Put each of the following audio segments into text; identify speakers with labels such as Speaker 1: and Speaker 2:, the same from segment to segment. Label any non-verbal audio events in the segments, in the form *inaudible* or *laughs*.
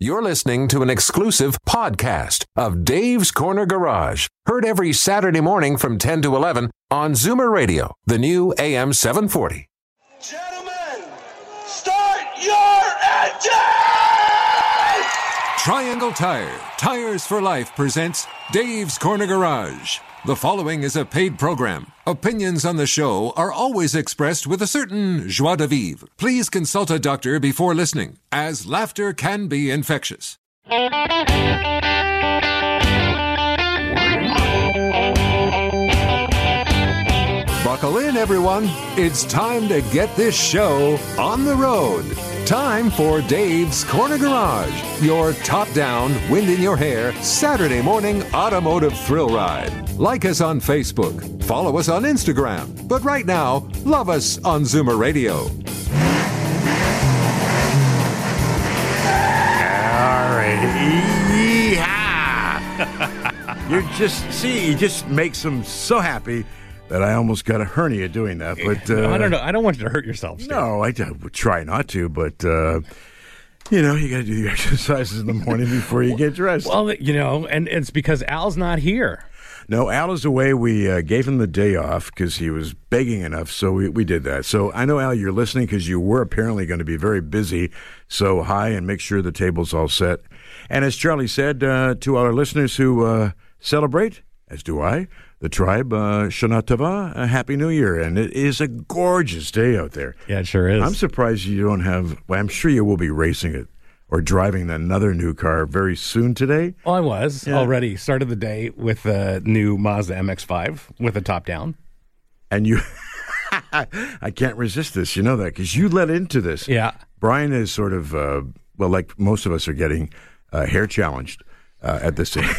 Speaker 1: You're listening to an exclusive podcast of Dave's Corner Garage, heard every Saturday morning from 10 to 11 on Zoomer Radio, the new AM 740.
Speaker 2: Gentlemen, start your engine!
Speaker 3: Triangle Tire, Tires for Life presents Dave's Corner Garage. The following is a paid program. Opinions on the show are always expressed with a certain joie de vivre. Please consult a doctor before listening, as laughter can be infectious. Buckle in, everyone. It's time to get this show on the road. Time for Dave's Corner Garage, your top down, wind in your hair, Saturday morning automotive thrill ride. Like us on Facebook, follow us on Instagram, but right now, love us on Zoomer Radio.
Speaker 4: All right. *laughs* *laughs* You're just, see, you just makes them so happy that I almost got a hernia doing that. But uh, *laughs*
Speaker 5: No, I don't know. I don't want you to hurt yourself. Steve.
Speaker 4: No, I, I would try not to, but uh, you know, you got to do the *laughs* exercises in the morning before you get dressed.
Speaker 5: Well, you know, and it's because Al's not here.
Speaker 4: No, Al is away. We uh, gave him the day off because he was begging enough, so we, we did that. So I know, Al, you're listening because you were apparently going to be very busy. So hi, and make sure the table's all set. And as Charlie said uh, to our listeners who uh, celebrate, as do I, the tribe, uh, Shana Tova, a Happy New Year. And it is a gorgeous day out there.
Speaker 5: Yeah, it sure is.
Speaker 4: I'm surprised you don't have, well, I'm sure you will be racing it or driving another new car very soon today.
Speaker 5: well, I was
Speaker 4: Yeah.
Speaker 5: already started the day with the new Mazda MX-5 with a top down.
Speaker 4: And you, *laughs* I can't resist this. You know that because you let into this.
Speaker 5: Yeah.
Speaker 4: Brian is sort of, uh, well, like most of us are getting uh, hair challenged uh, at this *laughs* age.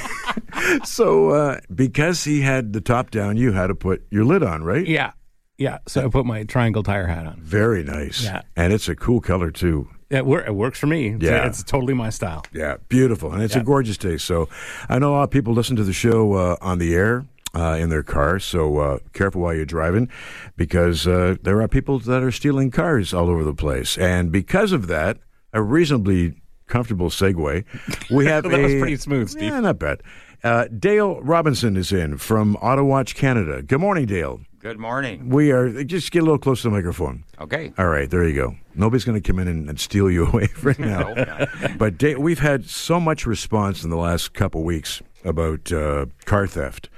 Speaker 4: so uh, because he had the top down, you had to put your lid on, right?
Speaker 5: Yeah, yeah. So I put my triangle tire hat on.
Speaker 4: Very nice.
Speaker 5: Yeah.
Speaker 4: And it's a cool color too.
Speaker 5: It, wor- it works for me. It's,
Speaker 4: Yeah.
Speaker 5: it's totally my style.
Speaker 4: Yeah, beautiful, and it's a gorgeous day. So, I know a lot of people listen to the show uh, on the air uh, in their car. So uh, careful while you're driving, because uh, there are people that are stealing cars all over the place, and because of that, a reasonably comfortable segue. We *laughs* have
Speaker 5: That was pretty smooth, Steve.
Speaker 4: Yeah, not bad. Uh, Dale Robinson is in from Auto Watch Canada. Good morning, Dale.
Speaker 6: Good morning.
Speaker 4: We are just get a little close to the microphone.
Speaker 6: Okay.
Speaker 4: All right, there you go. Nobody's going to come in and, and steal you *laughs* away right now. *laughs* but Dale, we've had so much response in the last couple weeks about uh, car theft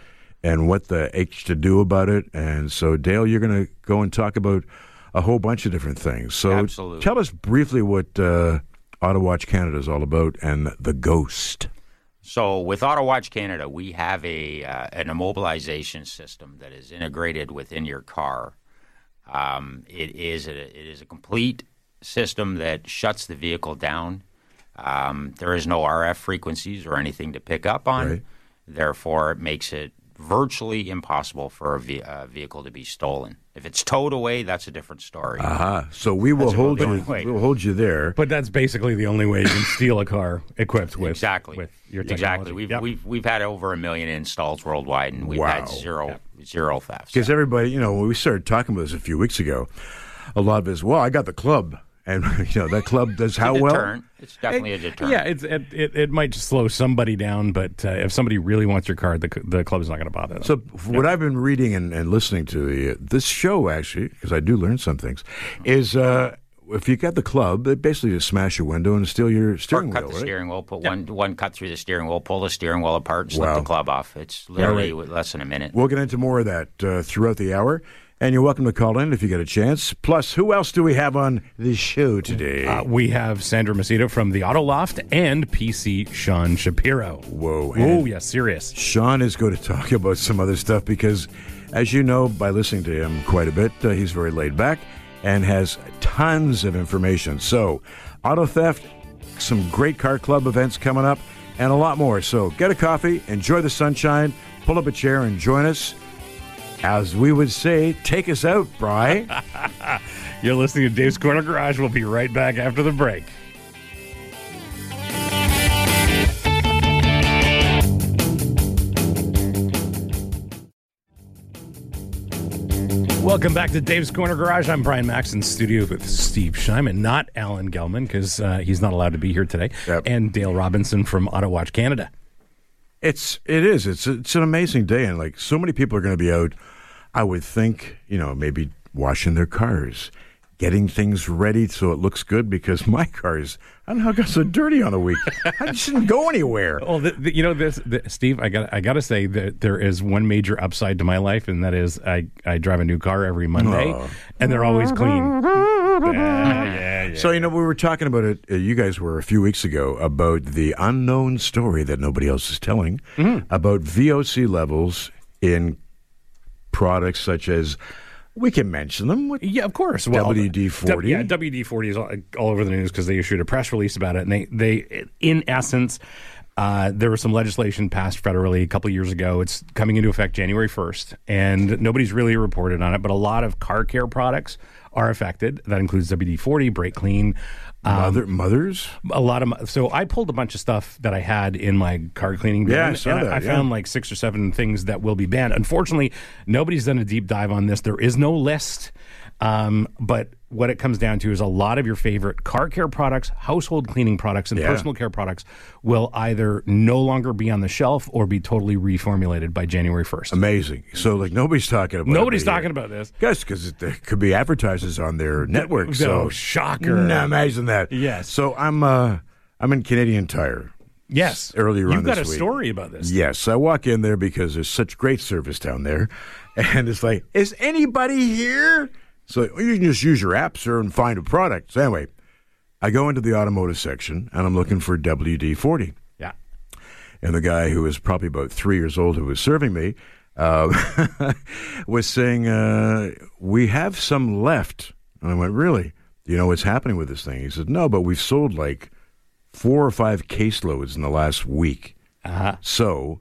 Speaker 4: and what the H to do about it. And so, Dale, you're going to go and talk about a whole bunch of different things. So,
Speaker 6: Absolutely.
Speaker 4: tell us briefly what uh, Auto Watch Canada is all about and the ghost.
Speaker 6: So with AutoWatch Canada, we have a uh, an immobilization system that is integrated within your car. Um, it is a, it is a complete system that shuts the vehicle down. Um, there is no RF frequencies or anything to pick up on.
Speaker 4: Right.
Speaker 6: Therefore, it makes it virtually impossible for a ve- uh, vehicle to be stolen. If it's towed away, that's a different story.
Speaker 4: Aha. So we will
Speaker 6: That's
Speaker 4: hold you.
Speaker 6: way.
Speaker 4: We'll hold you there.
Speaker 5: But that's basically the only way you can steal a car equipped with
Speaker 6: exactly
Speaker 5: with your technology.
Speaker 6: exactly. We've
Speaker 5: Yep.
Speaker 6: we've we've had over a million installs worldwide, and we've
Speaker 4: Wow.
Speaker 6: had zero zero thefts.
Speaker 4: Because everybody, you know, when we started talking about this a few weeks ago, a lot of it is, well, I got the club. And, *laughs* you know, that club does how
Speaker 6: a
Speaker 4: well?
Speaker 6: deterrent. It's definitely a deterrent.
Speaker 5: Yeah, it's it, it, it might slow somebody down, but uh, if somebody really wants your car, the the club's not going to bother them.
Speaker 4: So, what I've been reading and, and listening to the, this show, actually, because I do learn some things, is uh, if you got the club, they basically just smash your window and steal your
Speaker 6: Or
Speaker 4: steering
Speaker 6: cut
Speaker 4: wheel,
Speaker 6: the
Speaker 4: right?
Speaker 6: steering wheel, put one one cut through the steering wheel, pull the steering wheel apart, and slip
Speaker 4: Wow.
Speaker 6: the club off. It's literally less than a minute.
Speaker 4: We'll get into more of that uh, throughout the hour. And you're welcome to call in if you get a chance. Plus, who else do we have on the show today?
Speaker 5: Uh, we have Sandra Macedo from the Auto Loft and PC Sean Shapiro.
Speaker 4: Whoa.
Speaker 5: Oh, yeah, serious.
Speaker 4: Sean is going *laughs* to talk about some other stuff because, as you know, by listening to him quite a bit, uh, he's very laid back and has tons of information. So, auto theft, some great car club events coming up, and a lot more. So, get a coffee, enjoy the sunshine, pull up a chair, and join us. As we would say, take us out, Bry. *laughs*
Speaker 5: You're listening to Dave's Corner Garage. We'll be right back after the break. Welcome back to Dave's Corner Garage. I'm Brian Max in studio with Steve Scheinman, not Alan Gelman, because uh, he's not allowed to be here today,
Speaker 4: Yep.
Speaker 5: and Dale Robinson from Auto Watch Canada.
Speaker 4: It's it is. It's it's an amazing day, and like so many people are going to be out. I would think you know maybe washing their cars, getting things ready so it looks good. Because *laughs* my car is I don't know how it got so dirty on a week. I just didn't go anywhere. *laughs*
Speaker 5: Well, the, the, you know this, the, Steve. I got I got to say that there is one major upside to my life, and that is I, I drive a new car every Monday,
Speaker 4: Oh.
Speaker 5: and they're always clean. Yeah, *laughs* yeah, yeah.
Speaker 4: So you know we were talking about it. Uh, you guys were a few weeks ago about the unknown story that nobody else is telling about VOC levels in products such as we can mention them.
Speaker 5: Yeah, of course.
Speaker 4: WD-40?
Speaker 5: W- yeah, WD forty is all, all over the news because they issued a press release about it, and they they in essence. Uh, there was some legislation passed federally a couple years ago. It's coming into effect January 1st, and nobody's really reported on it, but a lot of car care products are affected. That includes WD 40, Brake Clean, um,
Speaker 4: Mother, mothers?
Speaker 5: a lot of so I pulled a bunch of stuff that I had in my car cleaning bin.
Speaker 4: Yeah, I saw that,
Speaker 5: I,
Speaker 4: yeah.
Speaker 5: found like six or seven things that will be banned. Unfortunately, nobody's done a deep dive on this. There is no list. Um, but what it comes down to is a lot of your favorite car care products, household cleaning products, and
Speaker 4: Yeah.
Speaker 5: personal care products will either no longer be on the shelf or be totally reformulated by January 1st.
Speaker 4: Amazing. So like nobody's talking about.
Speaker 5: Nobody's
Speaker 4: it
Speaker 5: talking
Speaker 4: here.
Speaker 5: about this.
Speaker 4: Guys, because there could be advertisers on their network. So
Speaker 5: No, shocker.
Speaker 4: Nah, imagine that.
Speaker 5: Yes.
Speaker 4: So I'm uh I'm in Canadian Tire.
Speaker 5: Yes.
Speaker 4: Earlier on
Speaker 5: You've got a
Speaker 4: week.
Speaker 5: story about this.
Speaker 4: Yes, I walk in there because there's such great service down there, *laughs* and it's like, is anybody here? So you can just use your app, sir, and find a product. So anyway, I go into the automotive section and I'm looking for WD forty.
Speaker 5: Yeah.
Speaker 4: and the guy who was probably about three years old who was serving me uh, *laughs* was saying, uh, "We have some left." And I went, "Really? Do you know what's happening with this thing?" He said, "No, but we've sold like four or five caseloads in the last week.
Speaker 5: Uh-huh.
Speaker 4: So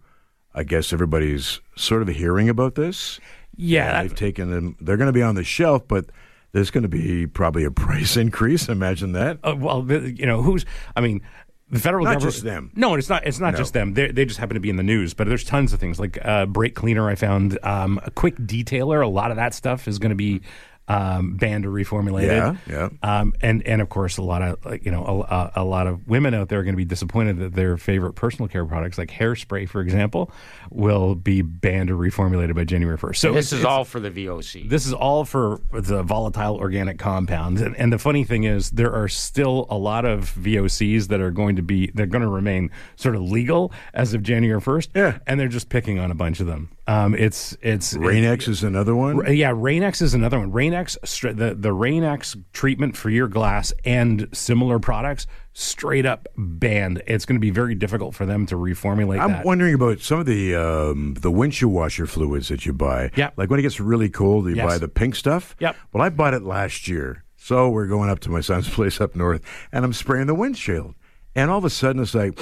Speaker 4: I guess everybody's sort of hearing about this.
Speaker 5: Yeah.
Speaker 4: they've taken them. They're going to be on the shelf, but." There's going to be probably a *laughs* price increase. Imagine that.
Speaker 5: Uh, well, you know, who's? I mean, the federal
Speaker 4: Not
Speaker 5: government.
Speaker 4: just them.
Speaker 5: No, it's not. It's not
Speaker 4: No.
Speaker 5: just them. They they just happen to be in the news. But there's tons of things like uh, brake cleaner. I found um, a quick detailer. A lot of that stuff is going to be um, banned or reformulated.
Speaker 4: Yeah, yeah.
Speaker 5: Um, and and of course, a lot of like, you know a, a, a lot of women out there are going to be disappointed that their favorite personal care products, like hairspray, for example, will be banned or reformulated by January 1st. So
Speaker 6: This is all for the VOC.
Speaker 5: this is all for the volatile organic compounds, and, and the funny thing is, there are still a lot of VOCs that are going to be they're going to remain sort of legal as of January first.
Speaker 4: Yeah.
Speaker 5: and they're just picking on a bunch of them. Um, it's it's
Speaker 4: Rain-X is another one.
Speaker 5: yeah, Rain-X is another one. Rain-X, the the Rain-X treatment for your glass and similar products, straight up banned. It's going to be very difficult for them to reformulate
Speaker 4: I'm
Speaker 5: that.
Speaker 4: wondering about some of the um, the windshield washer fluids that you buy.
Speaker 5: Yep.
Speaker 4: Like when it gets really cold, you
Speaker 5: Yes.
Speaker 4: buy the pink stuff.
Speaker 5: Yep.
Speaker 4: Well, I bought it last year. So we're going up to my son's *laughs* place up north, and I'm spraying the windshield. And all of a sudden, it's like,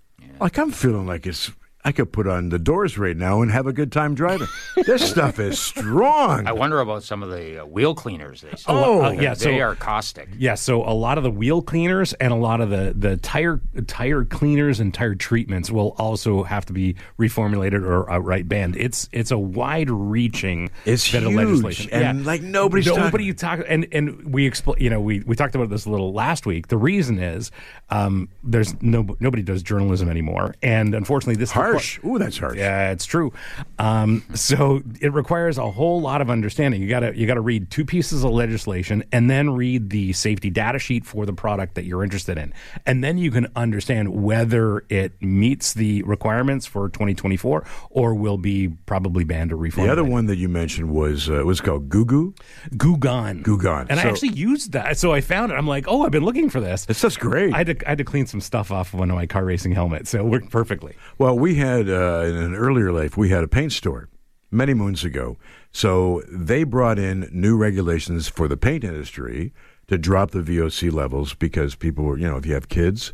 Speaker 4: *sniffs* like I'm feeling like it's. I could put on the doors right now and have a good time driving. this *laughs* stuff is strong.
Speaker 6: I wonder about some of the uh, wheel cleaners they sell.
Speaker 4: Oh,
Speaker 5: uh, yeah,
Speaker 6: they
Speaker 5: so-
Speaker 6: are caustic.
Speaker 5: Yeah, so a lot of the wheel cleaners and a lot of the, the tire tire cleaners and tire treatments will also have to be reformulated or outright banned. It's it's a wide reaching
Speaker 4: It's
Speaker 5: bit of
Speaker 4: huge,
Speaker 5: legislation.
Speaker 4: and, like, nobody's
Speaker 5: nobody talk and and we expl- you know we, we talked about this a little last week. The reason is um, there's no nobody does journalism anymore, and unfortunately this requi-
Speaker 4: harsh. Ooh, that's harsh.
Speaker 5: yeah, it's true. Um, so it requires a whole lot of understanding. You got to you got to read two pieces of legislation and then read the safety data sheet for the product that you're interested in, and then you can understand whether it meets the requirements for 2024 or will be probably banned or reformulated.
Speaker 4: The other one that you mentioned was uh, was called Goo Goo.
Speaker 5: Gugan.
Speaker 4: Goo Gone.
Speaker 5: And I actually used that. So I found it. I'm like, oh, I've been looking for this.
Speaker 4: It's just great.
Speaker 5: I had, to, I had to clean some stuff off one of my car racing helmets, so it worked perfectly.
Speaker 4: Well, we had uh, in an earlier life, we had a paint store many moons ago. So they brought in new regulations for the paint industry to drop the VOC levels because people were, you know, if you have kids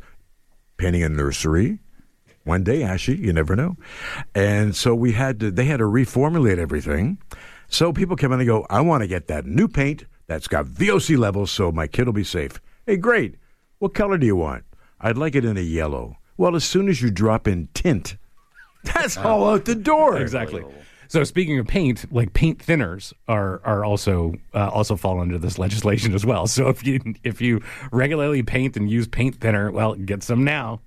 Speaker 4: painting a nursery, one day, Ashy, you never know. And so we had to, they had to reformulate everything. So people come in and go, I want to get that new paint that's got VOC levels so my kid will be safe. Hey, great. What color do you want? I'd like it in a yellow. Well, as soon as you drop in tint, *laughs* that's all out the door.
Speaker 5: Exactly. So speaking of paint, like paint thinners are are also uh, also fall under this legislation as well. So if you if you regularly paint and use paint thinner, well, get some now.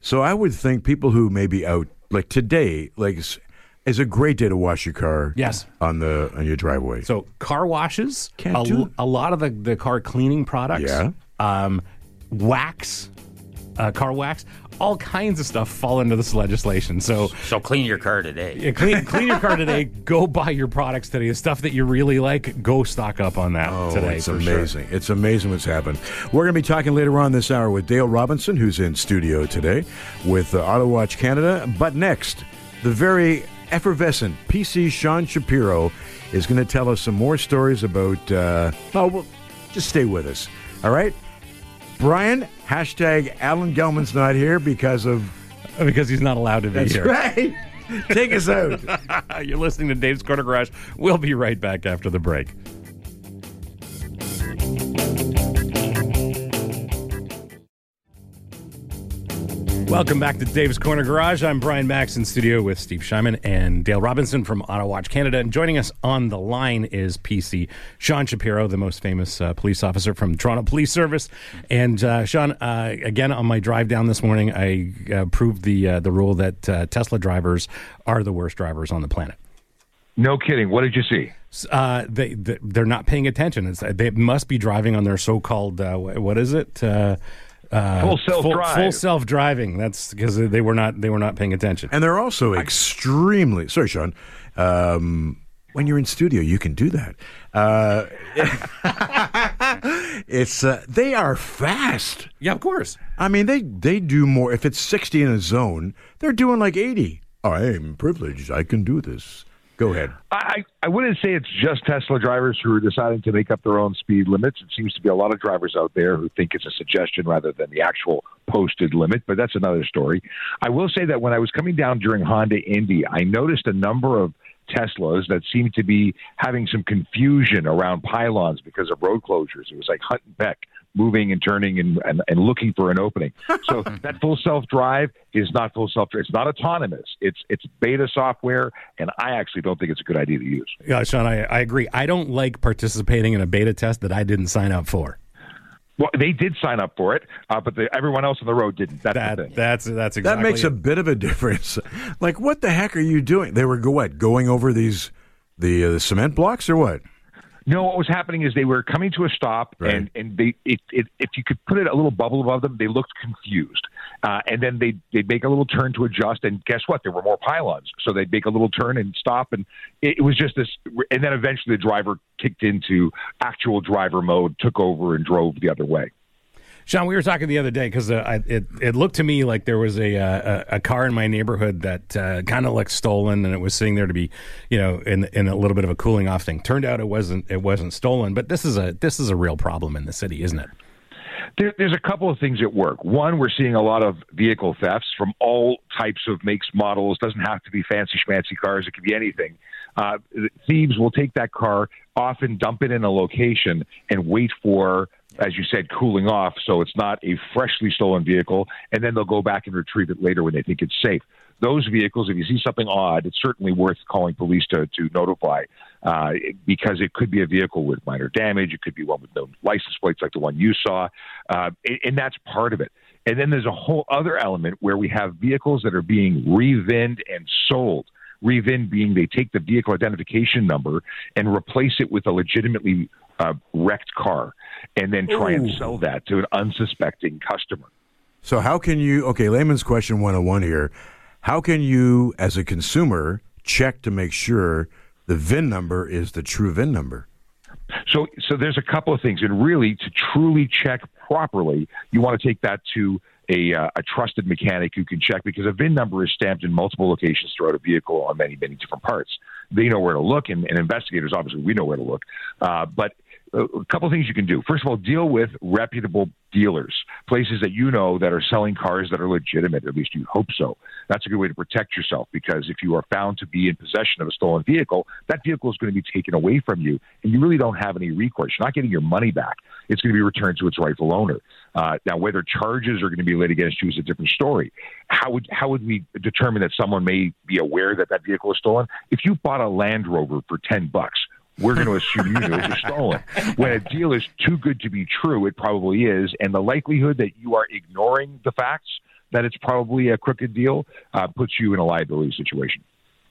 Speaker 4: So I would think people who may be out like today, like is, is a great day to wash your car.
Speaker 5: Yes.
Speaker 4: on the on your driveway.
Speaker 5: So car washes,
Speaker 4: Can't
Speaker 5: a,
Speaker 4: do-
Speaker 5: a lot of the, the car cleaning products,
Speaker 4: Yeah.
Speaker 5: um, wax, uh, car wax, all kinds of stuff fall into this legislation. So
Speaker 6: So clean your car today.
Speaker 5: yeah, clean, clean your car today. *laughs* Go buy your products today. The stuff that you really like, go stock up on that
Speaker 4: Oh,
Speaker 5: today.
Speaker 4: it's
Speaker 5: for sure.
Speaker 4: amazing. It's amazing what's happened. We're going to be talking later on this hour with Dale Robinson, who's in studio today with uh, Auto Watch Canada. But next, the very effervescent PC Sean Shapiro is going to tell us some more stories about. Uh, oh, well, just stay with us. All right? Brian, hashtag Alan Gelman's not here because of.
Speaker 5: because he's not allowed to be
Speaker 4: That's
Speaker 5: here.
Speaker 4: right. Take us out. *laughs*
Speaker 5: You're listening to Dave's Corner Garage. We'll be right back after the break. Welcome back to Dave's Corner Garage. I'm Brian Max in studio with Steve Scheinman and Dale Robinson from Auto Watch Canada. And joining us on the line is PC Sean Shapiro, the most famous uh, police officer from Toronto Police Service. And uh, Sean, uh, again on my drive down this morning, I uh, proved the uh, the rule that uh, Tesla drivers are the worst drivers on the planet.
Speaker 7: No kidding. What did you see?
Speaker 5: Uh, they, they they're not paying attention. It's, they must be driving on their so-called uh, what is it? Uh, uh,
Speaker 7: Full self-drive.
Speaker 5: Full, self-driving. That's because they were not they were not paying attention.
Speaker 4: And they're also extremely sorry, Sean. Um, when you're in studio, you can do that. Uh, *laughs* it's uh, they are fast.
Speaker 5: Yeah, of course.
Speaker 4: I mean, they they do more. If it's 60 in a zone, they're doing like 80. I'm privileged. I can do this. Go ahead.
Speaker 7: I, I wouldn't say it's just Tesla drivers who are deciding to make up their own speed limits. It seems to be a lot of drivers out there who think it's a suggestion rather than the actual posted limit, but that's another story. I will say that when I was coming down during Honda Indy, I noticed a number of Teslas that seemed to be having some confusion around pylons because of road closures. It was like hunt and peck, moving and turning and, and, and looking for an opening. So *laughs* that full self drive is not full self drive. It's not autonomous. It's it's beta software, and I actually don't think it's a good idea to use.
Speaker 5: Yeah, Sean, I, I agree. I don't like participating in a beta test that I didn't sign up for.
Speaker 7: Well, they did sign up for it, uh, but the, everyone else on the road didn't. That's the
Speaker 5: That
Speaker 7: thing.
Speaker 5: that's that's exactly
Speaker 4: That makes
Speaker 5: it.
Speaker 4: a bit of a *laughs* difference. like, what the heck are you doing? They were go what going over these the uh, cement blocks or what?
Speaker 7: No, what was happening is they were coming to a stop,
Speaker 4: Right.
Speaker 7: and and they it, it, if you could put it a little bubble above them, they looked confused, uh, and then they they'd make a little turn to adjust, and guess what? There were more pylons, so they'd make a little turn and stop, and it, it was just this, and then eventually the driver kicked into actual driver mode, took over, and drove the other way.
Speaker 5: Sean, we were talking the other day because uh, it it looked to me like there was a uh, a, car in my neighborhood that uh, kind of looked stolen, and it was sitting there to be, you know, in in a little bit of a cooling off thing. Turned out it wasn't it wasn't stolen, but this is a this is a real problem in the city, isn't it?
Speaker 7: There, there's a couple of things at work. One, we're seeing a lot of vehicle thefts from all types of makes, models. Doesn't have to be fancy schmancy cars. It could be anything. Uh, thieves will take that car, often dump it in a location, and wait for, as you said, cooling off, so it's not a freshly stolen vehicle, and then they'll go back and retrieve it later when they think it's safe. Those vehicles, if you see something odd, it's certainly worth calling police to, to notify uh, because it could be a vehicle with minor damage. It could be one with no license plates like the one you saw. Uh, and, and that's part of it. And then there's a whole other element where we have vehicles that are being revinned and sold. Revin being they take the vehicle identification number and replace it with a legitimately uh, wrecked car and then try and sell that to an unsuspecting customer.
Speaker 4: So how can you? Okay, layman's question 101 here. How can you, as a consumer, check to make sure the VIN number is the true VIN number?
Speaker 7: So, so there's a couple of things, and really, to truly check properly, you want to take that to a, uh, a trusted mechanic who can check because a VIN number is stamped in multiple locations throughout a vehicle on many, many different parts. They know where to look, and, and investigators obviously we know where to look. Uh, but a couple things you can do. First of all, deal with reputable dealers, places that you know that are selling cars that are legitimate. At least you hope so. That's a good way to protect yourself because if you are found to be in possession of a stolen vehicle, that vehicle is going to be taken away from you, and you really don't have any recourse. You're not getting your money back. It's going to be returned to its rightful owner. Uh, now, whether charges are going to be laid against you is a different story. How would how would we determine that someone may be aware that that vehicle is stolen? If you bought a Land Rover for ten bucks we're going to assume you knew it was stolen. When a deal is too good to be true, it probably is. And the likelihood that you are ignoring the facts that it's probably a crooked deal uh, puts you in a liability situation.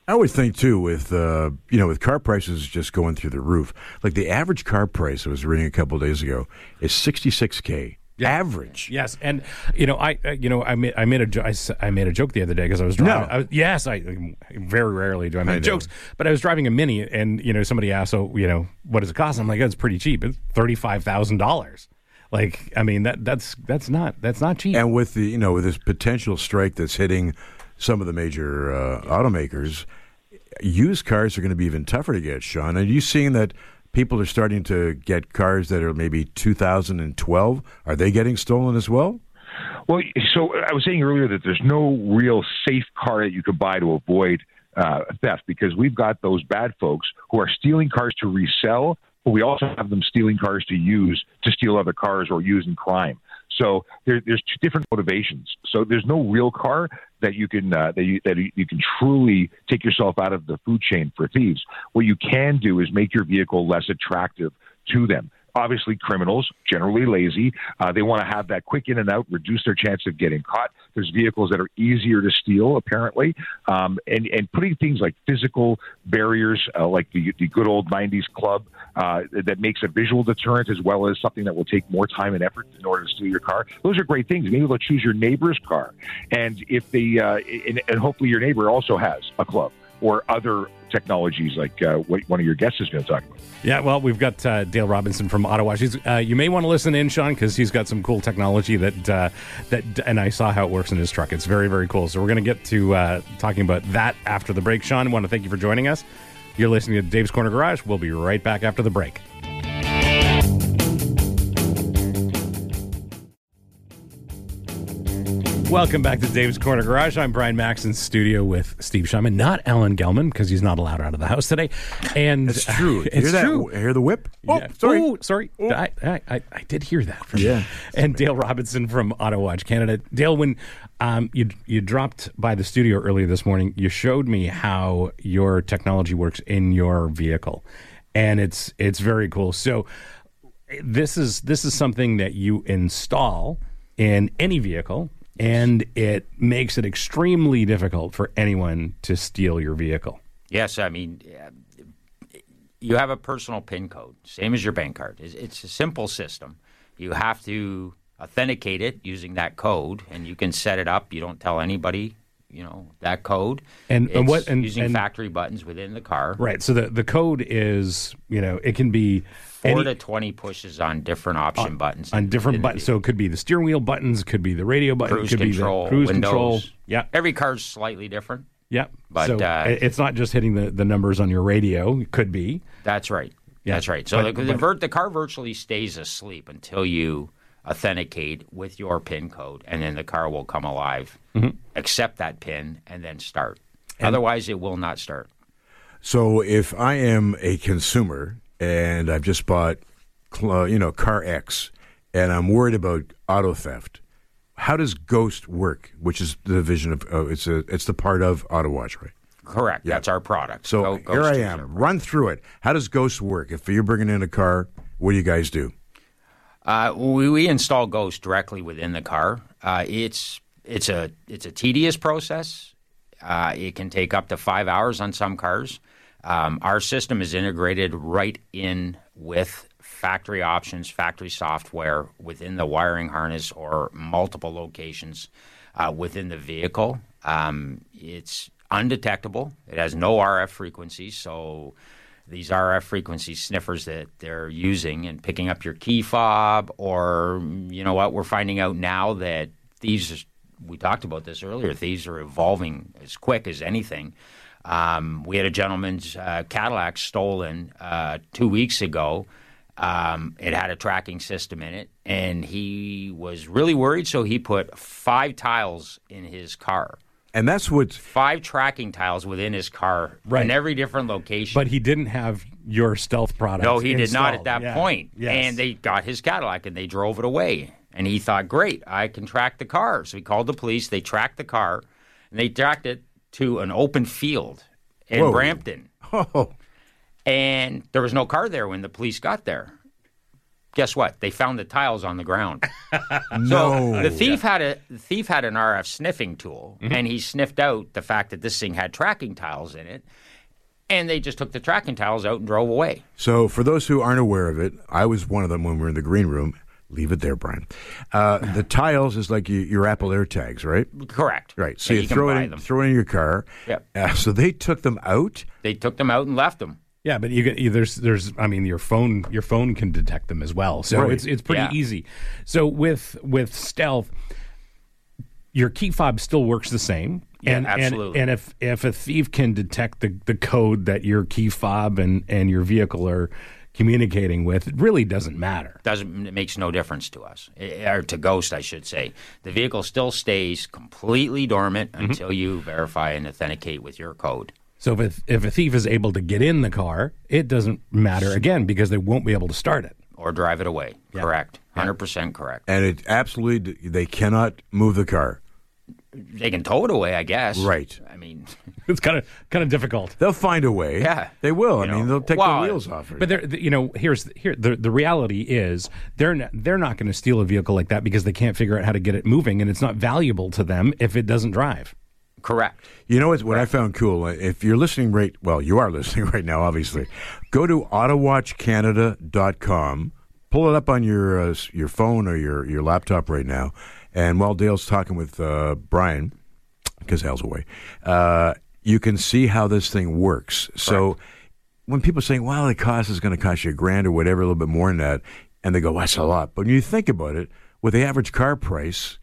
Speaker 4: I would think too, with uh, you know, with car prices just going through the roof. Like the average car price I was reading a couple days ago is sixty six k average.
Speaker 5: Yes, and you know, I uh, you know, I made I made a jo- I, I made a joke the other day because I was driving.
Speaker 4: No.
Speaker 5: I was- yes, I very rarely do I make
Speaker 4: know.
Speaker 5: jokes, but I was driving a Mini, and you know, somebody asked, "So, you know, what does it cost?" I'm like, "It's pretty cheap. It's thirty five thousand dollars." Like, I mean, that that's that's not that's not cheap.
Speaker 4: And with the you know with this potential strike that's hitting some of the major uh, automakers, used cars are going to be even tougher to get. Sean, are you seeing that people are starting to get cars that are maybe 2012? Are they getting stolen as well?
Speaker 7: Well, so I was saying earlier that there's no real safe car that you could buy to avoid uh, theft because we've got those bad folks who are stealing cars to resell, but we also have them stealing cars to use to steal other cars or use in crime. So there, there's two different motivations. So there's no real car that you can uh, that you that you can truly take yourself out of the food chain for thieves. What you can do is make your vehicle less attractive to them. Obviously, criminals generally lazy. Uh, they want to have that quick in and out, reduce their chance of getting caught. There's vehicles that are easier to steal, apparently, um, and and putting things like physical barriers, uh, like the the good old '90s club, uh, that makes a visual deterrent as well as something that will take more time and effort in order to steal your car. Those are great things. Maybe they'll choose your neighbor's car, and if they uh, and, and hopefully your neighbor also has a club or other technologies like uh, what one of your guests is going to talk about.
Speaker 5: Yeah, well, we've got uh, Dale Robinson from Ottawa. Uh, you may want to listen in, Sean, because he's got some cool technology that uh, that, and I saw how it works in his truck. It's very, very cool. So we're going to get to uh, talking about that after the break. Sean, I want to thank you for joining us. You're listening to Dave's Corner Garage. We'll be right back after the break. Welcome back to Dave's Corner Garage. I'm Brian Max in studio with Steve Schumann, not Alan Gelman, because he's not allowed out of the house today. And
Speaker 4: It's true. *laughs*
Speaker 5: it's
Speaker 4: hear that?
Speaker 5: true.
Speaker 4: Hear the whip? Oh,
Speaker 5: Yeah.
Speaker 4: sorry.
Speaker 5: Oh, sorry. I, I, I, I did hear that. From
Speaker 4: Yeah.
Speaker 5: And Dale Robinson from Auto Watch Canada. Dale, when um, you you dropped by the studio earlier this morning, you showed me how your technology works in your vehicle, and it's it's very cool. So this is this is something that you install in any vehicle. And it makes it extremely difficult for anyone to steal your vehicle.
Speaker 6: Yes, I mean, uh, you have a personal PIN code, same as your bank card. It's, it's a simple system. You have to authenticate it using that code, and you can set it up. You don't tell anybody, you know, that code.
Speaker 5: And- and what- and-
Speaker 6: using
Speaker 5: and-
Speaker 6: factory buttons within the car.
Speaker 5: Right. So the, the code is, you know, it can be
Speaker 6: Four
Speaker 5: any-
Speaker 6: to twenty pushes on different option buttons.
Speaker 5: on different buttons. So it could be the steering wheel buttons, could be the radio button,
Speaker 6: cruise
Speaker 5: could
Speaker 6: control,
Speaker 5: be the cruise
Speaker 6: windows.
Speaker 5: control. Yeah,
Speaker 6: Every car's slightly different.
Speaker 5: yeah.
Speaker 6: But,
Speaker 5: so
Speaker 6: uh,
Speaker 5: it's not just hitting the, the numbers on your radio. It could be.
Speaker 6: That's right.
Speaker 5: Yeah.
Speaker 6: That's right. So
Speaker 5: But-
Speaker 6: the, the,
Speaker 5: but-
Speaker 6: the car virtually stays asleep until you authenticate with your PIN code, and then the car will come alive,
Speaker 5: Mm-hmm.
Speaker 6: accept that PIN, and then start. Otherwise, it will not start.
Speaker 4: So if I am a consumer and I've just bought, you know, car X, and I'm worried about auto theft, how does Ghost work? Which is the division of uh, it's a it's the part of Auto Watch, right?
Speaker 6: Correct. That's our product.
Speaker 4: So
Speaker 6: Go-
Speaker 4: here I am. Run through it. How does Ghost work? If you're bringing in a car, what do you guys do?
Speaker 6: Uh, we, we install Ghost directly within the car. Uh, it's it's a it's a tedious process. Uh, it can take up to five hours on some cars. Um, our system is integrated right in with factory options, factory software within the wiring harness or multiple locations uh, within the vehicle. Um, it's undetectable. It has no RF frequencies, so these RF frequency sniffers that they're using and picking up your key fob, or you know what, we're finding out now that thieves. We talked about this earlier. Thieves are evolving as quick as anything. Um, we had a gentleman's uh, Cadillac stolen uh, two weeks ago, Um, it had a tracking system in it, and he was really worried. So he put five tiles in his car,
Speaker 4: And that's what
Speaker 6: five tracking tiles within his car
Speaker 5: Right.
Speaker 6: in every different location.
Speaker 5: But he didn't have your stealth product.
Speaker 6: No, he did not at that
Speaker 5: Yeah.
Speaker 6: point.
Speaker 5: Yes.
Speaker 6: And they got his Cadillac and they drove it away. And he thought, great, I can track the car. So he called the police. They tracked the car and they tracked it to an open field in
Speaker 4: Whoa.
Speaker 6: Brampton.
Speaker 4: oh
Speaker 6: And there was no car there when the police got there. Guess what? They found the tiles on the ground. *laughs*
Speaker 4: no.
Speaker 6: So the thief had a the thief had an RF sniffing tool,
Speaker 5: Mm-hmm.
Speaker 6: and he sniffed out the fact that this thing had tracking tiles in it, and they just took the tracking tiles out and drove away.
Speaker 4: So, for those who aren't aware of it, I was one of them when we were in the green room. Leave it there, Brian. Uh, *laughs* the tiles is like you, your Apple AirTags, right?
Speaker 6: Correct.
Speaker 4: Right. So
Speaker 6: Yeah,
Speaker 4: you,
Speaker 6: can
Speaker 4: throw it in,
Speaker 6: them.
Speaker 4: throw it in your car.
Speaker 6: Yep.
Speaker 4: Uh, so they took them out.
Speaker 6: They took them out and left them.
Speaker 5: Yeah, but you get you, there's there's I mean your phone your phone can detect them as well, so
Speaker 4: Right.
Speaker 5: it's it's pretty
Speaker 6: Yeah.
Speaker 5: easy. So with with stealth, your key fob still works the same.
Speaker 6: Yeah,
Speaker 5: and,
Speaker 6: absolutely.
Speaker 5: And, and if if a thief can detect the, the code that your key fob and, and your vehicle are communicating with, it really doesn't matter.
Speaker 6: Doesn't it makes no difference to us, Eh, or to Ghost, I should say. The vehicle still stays completely dormant
Speaker 5: Mm-hmm.
Speaker 6: until you verify and authenticate with your code.
Speaker 5: So if if a thief is able to get in the car, it doesn't matter again because they won't be able to start it.
Speaker 6: Or drive it away. Correct. 100% correct.
Speaker 4: And it absolutely, they cannot move the car.
Speaker 6: They can tow it away, I guess.
Speaker 4: Right.
Speaker 6: I mean, *laughs*
Speaker 5: It's kind of kind of difficult.
Speaker 4: They'll find a way.
Speaker 6: Yeah.
Speaker 4: They will. I
Speaker 6: You
Speaker 4: mean, they'll take
Speaker 6: well,
Speaker 4: the wheels off it.
Speaker 5: But they're, you know, here's here the the reality is they're not, they're not going to steal a vehicle like that because they can't figure out how to get it moving, and it's not valuable to them if it doesn't drive.
Speaker 6: correct.
Speaker 4: You know what, what I found cool? If you're listening right, well, you are *laughs* listening right now, obviously. Go to AutoWatchCanada.com, pull it up on your uh, your phone or your, your laptop right now. And while Dale's talking with uh, Brian, because Al's away, uh, you can see how this thing works. So when people are saying, well, the cost is going to cost you a grand or whatever, a little bit more than that, and they go, well, that's a lot. But when you think about it, with the average car price,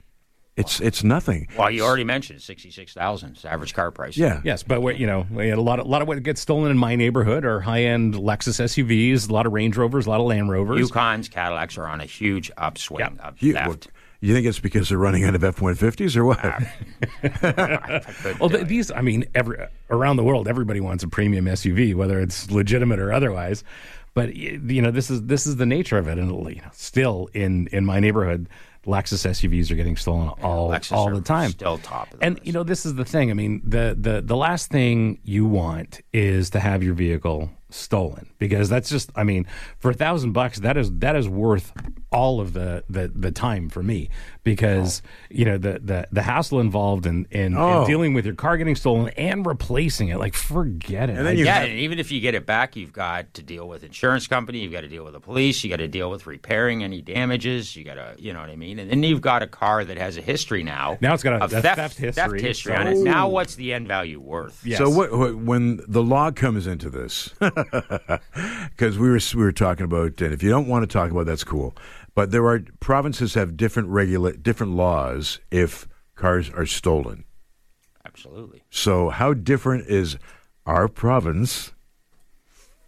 Speaker 4: it's it's nothing.
Speaker 6: Well, you already mentioned 66000 is the average car price.
Speaker 4: Yeah.
Speaker 5: Yes, but what you know, we had a lot of, a lot of what gets stolen in my neighborhood are high end Lexus SUVs, a lot of Range Rovers, a lot of Land Rovers.
Speaker 6: Yukons, Cadillacs are on a huge upswing of
Speaker 4: You,
Speaker 6: theft.
Speaker 4: You think it's because they're running out of F one fifties or what? Ah. *laughs* *laughs*
Speaker 5: Well, th- these, I mean, every around the world, everybody wants a premium SUV, whether it's legitimate or otherwise. But you know, this is this is the nature of it, and you know, still in in my neighborhood, Lexus SUVs are getting stolen all
Speaker 6: Lexus
Speaker 5: all the time.
Speaker 6: Still top of the
Speaker 5: And
Speaker 6: list.
Speaker 5: you know, this is the thing. I mean, the the the last thing you want is to have your vehicle stolen because that's just. I mean, for a thousand bucks, that is that is worth all of the the, the time for me because oh. you know the the the hassle involved in in,
Speaker 4: Oh.
Speaker 5: in dealing with your car getting stolen and replacing it. Like, forget it.
Speaker 4: And then
Speaker 5: I-
Speaker 4: you-
Speaker 6: yeah, and even if you get it back, you've got to deal with insurance company, you've got to deal with the police, you got to deal with repairing any damages, you got to, you know what I mean? And then you've got a car that has a history now.
Speaker 5: Now it's got a-
Speaker 6: of
Speaker 5: a
Speaker 6: theft,
Speaker 5: theft history,
Speaker 6: history
Speaker 5: so-
Speaker 6: on it. Now what's the end value worth?
Speaker 5: Yes.
Speaker 4: So what, what when the law comes into this? *laughs* Because we were we were talking about, and if you don't want to talk about, that's cool. But there are provinces have different regula- different laws if cars are stolen.
Speaker 6: Absolutely.
Speaker 4: So how different is our province,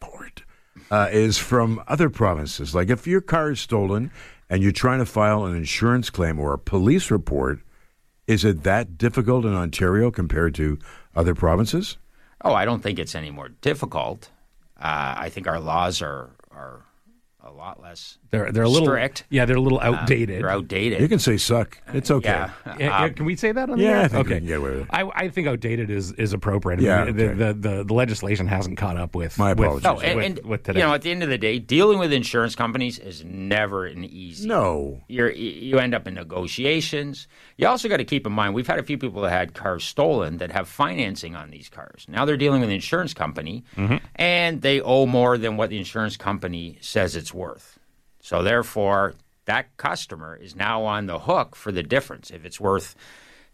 Speaker 4: Ford, uh, is from other provinces? Like if your car is stolen and you're trying to file an insurance claim or a police report, is it that difficult in Ontario compared to other provinces?
Speaker 6: Oh, I don't think it's any more difficult. Uh, I think our laws are are a lot less
Speaker 5: they're they're a little
Speaker 6: strict.
Speaker 5: Yeah, they're a little outdated.
Speaker 6: They're outdated.
Speaker 4: You can say suck. It's okay.
Speaker 6: Yeah.
Speaker 5: Yeah, yeah,
Speaker 6: Um,
Speaker 5: can we say that on the
Speaker 4: yeah,
Speaker 5: air?
Speaker 4: I think
Speaker 5: okay.
Speaker 4: can get away with it.
Speaker 5: I, I think outdated is, is appropriate. I
Speaker 4: Yeah,
Speaker 5: mean, the,
Speaker 4: okay.
Speaker 5: the, the, the legislation hasn't caught up with.
Speaker 4: My
Speaker 5: with-
Speaker 4: apologies.
Speaker 6: No,
Speaker 5: with,
Speaker 6: and, and
Speaker 5: with today.
Speaker 6: you know, at the end of the day, dealing with insurance companies is never an easy.
Speaker 4: No.
Speaker 6: You're, you end up in negotiations. You also got to keep in mind we've had a few people that had cars stolen that have financing on these cars. Now they're dealing with an insurance company,
Speaker 5: Mm-hmm. and
Speaker 6: they owe more than what the insurance company says it's worth. So therefore, that customer is now on the hook for the difference. If it's worth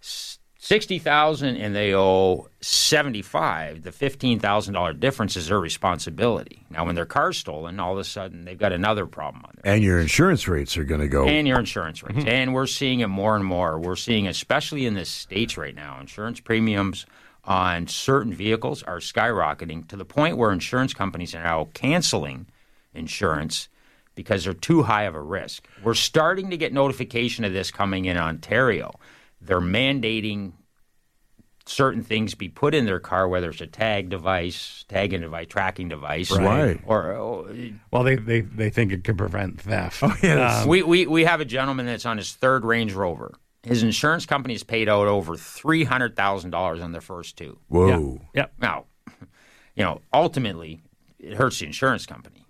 Speaker 6: sixty thousand and they owe seventy five, the fifteen thousand dollar difference is their responsibility. Now, when their car's stolen, all of a sudden they've got another problem on their
Speaker 4: And your insurance rates are going to go.
Speaker 6: and your insurance rates. Mm-hmm. And we're seeing it more and more. We're seeing, especially in the states right now, insurance premiums on certain vehicles are skyrocketing to the point where insurance companies are now canceling insurance because they're too high of a risk. We're starting to get notification of this coming in Ontario. They're mandating certain things be put in their car, whether it's a tag device, tagging device, tracking device,
Speaker 4: Right.
Speaker 6: or, or
Speaker 5: Well, they, they, they think it could prevent theft.
Speaker 4: Oh, yes.
Speaker 6: Um, we, we we have a gentleman that's on his third Range Rover. His insurance company has paid out over three hundred thousand dollars on their first two.
Speaker 4: Whoa.
Speaker 5: Yep.
Speaker 6: Now, *laughs* you know, ultimately, it hurts the insurance company.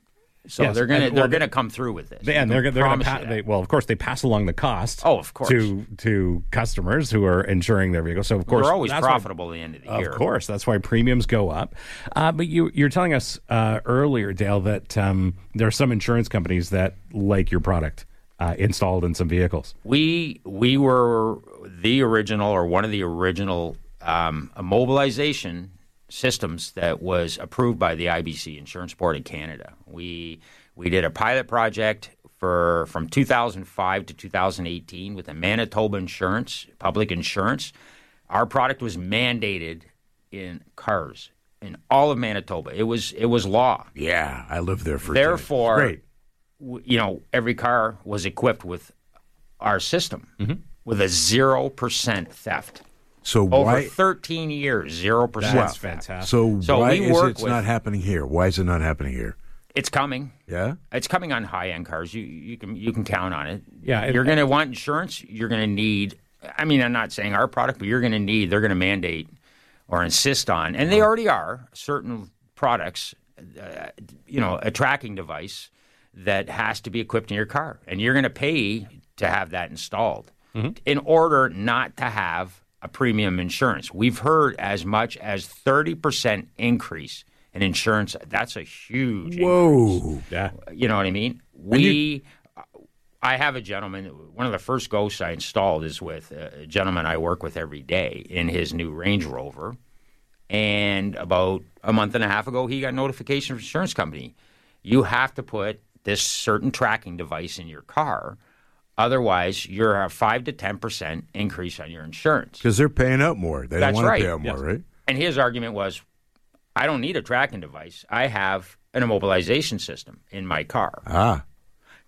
Speaker 6: So
Speaker 5: Yes,
Speaker 6: they're gonna
Speaker 5: and-
Speaker 6: they're gonna come through with this.
Speaker 5: They- and they're, they're
Speaker 6: gonna
Speaker 5: pa- they, well, of course, they pass along the cost.
Speaker 6: Oh, of course.
Speaker 5: to to customers who are insuring their vehicles. So of course,
Speaker 6: They're always
Speaker 5: that's why-
Speaker 6: profitable at the end of the year.
Speaker 5: Of course, that's why premiums go up. Uh, but you you're telling us uh, earlier, Dale, that um, there are some insurance companies that like your product uh, installed in some vehicles.
Speaker 6: We we were the original or one of the original um, immobilization systems that was approved by the IBC Insurance Board in Canada. We we did a pilot project for from 2005 to 2018 with the Manitoba Insurance Public Insurance. Our product was mandated in cars in all of Manitoba. It was it was law.
Speaker 4: Yeah, I lived there for.
Speaker 6: Therefore,
Speaker 4: great.
Speaker 6: w- you know, every car was equipped with our system mm-hmm. with a zero percent theft
Speaker 4: So
Speaker 6: over
Speaker 4: why?
Speaker 6: 13 years. Zero percent.
Speaker 5: That's fantastic.
Speaker 4: So,
Speaker 6: So
Speaker 4: why
Speaker 6: we
Speaker 4: is
Speaker 6: work
Speaker 4: it
Speaker 6: with-
Speaker 4: not happening here? Why is it not happening here?
Speaker 6: It's coming.
Speaker 4: Yeah.
Speaker 6: It's coming on high end cars. You you can you can count on it.
Speaker 5: Yeah, it-
Speaker 6: you're going to want insurance. You're going to need. I mean, I'm not saying our product, but you're going to need. They're going to mandate or insist on, and they already are certain products. Uh, you know, a tracking device that has to be equipped in your car, and you're going to pay to have that installed in order not to have a premium insurance. We've heard as much as 30% increase in insurance. That's a huge
Speaker 4: Whoa.
Speaker 5: yeah.
Speaker 6: you know what I mean? We, uh, I have a gentleman. One of the first ghosts I installed is with uh, a gentleman I work with every day in his new Range Rover. And about a month and a half ago, he got notification from the insurance company. You have to put this certain tracking device in your car, otherwise you're a five to ten percent increase on your insurance.
Speaker 4: Because they're paying out more. They
Speaker 6: That's
Speaker 4: don't want
Speaker 6: right.
Speaker 4: to pay out more, right?
Speaker 6: And his argument was, I don't need a tracking device. I have an immobilization system in my car.
Speaker 4: Ah.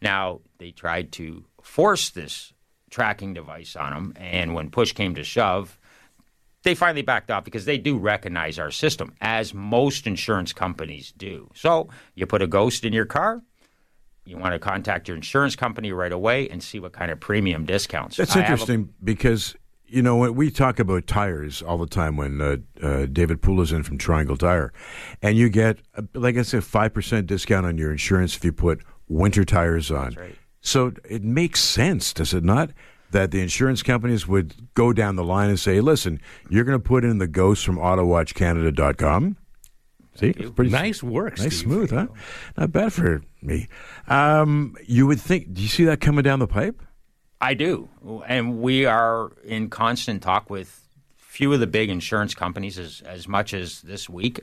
Speaker 6: Now, they tried to force this tracking device on them, and when push came to shove, they finally backed off because they do recognize our system, as most insurance companies do. So, you put a ghost in your car, you want to contact your insurance company right away and see what kind of premium discounts.
Speaker 4: That's
Speaker 6: I have a-
Speaker 4: interesting because you know when we talk about tires all the time when uh, uh, David Poola's in from Triangle Tire, and you get uh, like I said five percent discount on your insurance if you put winter tires on.
Speaker 6: right.
Speaker 4: So it makes sense, does it not? That the insurance companies would go down the line and say, "Listen, you're going to put in the ghost from AutoWatchCanada.com." See, pretty
Speaker 5: Nice work,
Speaker 4: nice,
Speaker 5: Steve.
Speaker 4: smooth, huh? Not bad for me. Um, you would think. Do you see that coming down the pipe?
Speaker 6: I do, and we are in constant talk with few of the big insurance companies as as much as this week,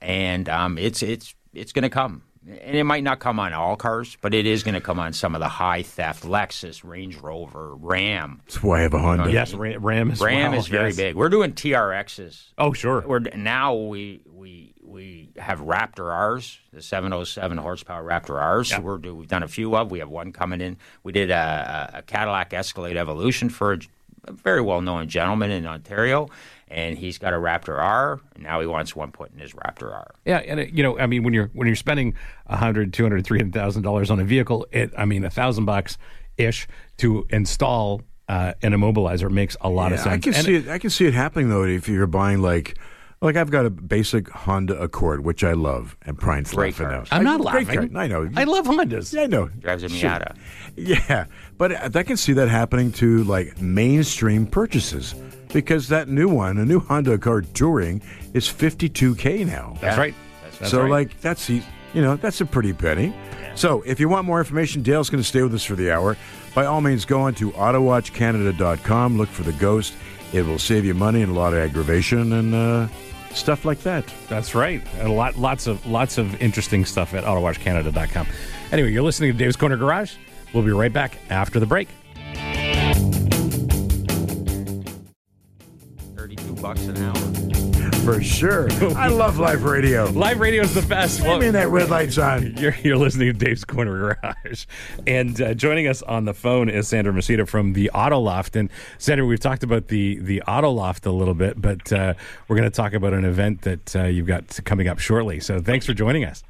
Speaker 6: and um, it's it's it's going to come, and it might not come on all cars, but it is going to come on some of the high theft Lexus, Range Rover, Ram.
Speaker 4: That's why I have a Honda.
Speaker 5: Yes, Ram, Ram as
Speaker 6: Ram
Speaker 5: well,
Speaker 6: is very
Speaker 5: yes.
Speaker 6: big. We're doing TRXs.
Speaker 5: Oh, sure.
Speaker 6: We're now we we we have Raptor R's, the 707 horsepower Raptor R's. We're, we've done a few of. We have one coming in. We did a, a Cadillac Escalade Evolution for a, a very well known gentleman in Ontario, and he's got a Raptor R. And now he wants one put in his Raptor R.
Speaker 5: Yeah, and it, you know, I mean, when you're when you're spending a hundred, two hundred, three hundred thousand dollars on a vehicle, it, I mean, a thousand bucks ish to install uh, an immobilizer makes a lot of sense.
Speaker 4: I can
Speaker 5: And
Speaker 4: see it. I can see it happening though if you're buying like, like I've got a basic Honda Accord which I love, and Brian's
Speaker 6: Great
Speaker 4: laughing
Speaker 6: cars.
Speaker 4: now.
Speaker 5: I'm not
Speaker 4: Great
Speaker 5: laughing.
Speaker 4: car. I know.
Speaker 5: I love Hondas.
Speaker 4: Yeah, I know.
Speaker 6: Drives a
Speaker 4: Sure.
Speaker 6: Miata.
Speaker 4: Yeah, but I can see that happening to like mainstream purchases because that new one, a new Honda Accord Touring, is 52k now.
Speaker 5: That's
Speaker 6: Yeah.
Speaker 5: right. That's
Speaker 4: so
Speaker 5: right.
Speaker 4: like that's you know that's a pretty penny. So if you want more information, Dale's going to stay with us for the hour. By all means, go on to AutoWatchCanada.com. Look for the Ghost. It will save you money and a lot of aggravation and uh, stuff like that.
Speaker 5: That's right. A lot, lots of, lots of interesting stuff at AutoWatchCanada.com. Anyway, you're listening to Dave's Corner Garage. We'll be right back after the break.
Speaker 6: Thirty-two bucks an hour.
Speaker 4: For sure. I love live radio.
Speaker 5: Live radio is the best.
Speaker 4: I mean, that red light's *laughs* on.
Speaker 5: You're, you're listening to Dave's Corner Garage. And uh, joining us on the phone is Sandra Macedo from the Auto Loft. And Sandra, we've talked about the, the Auto Loft a little bit, but uh, we're going to talk about an event that uh, you've got coming up shortly. So thanks for joining us.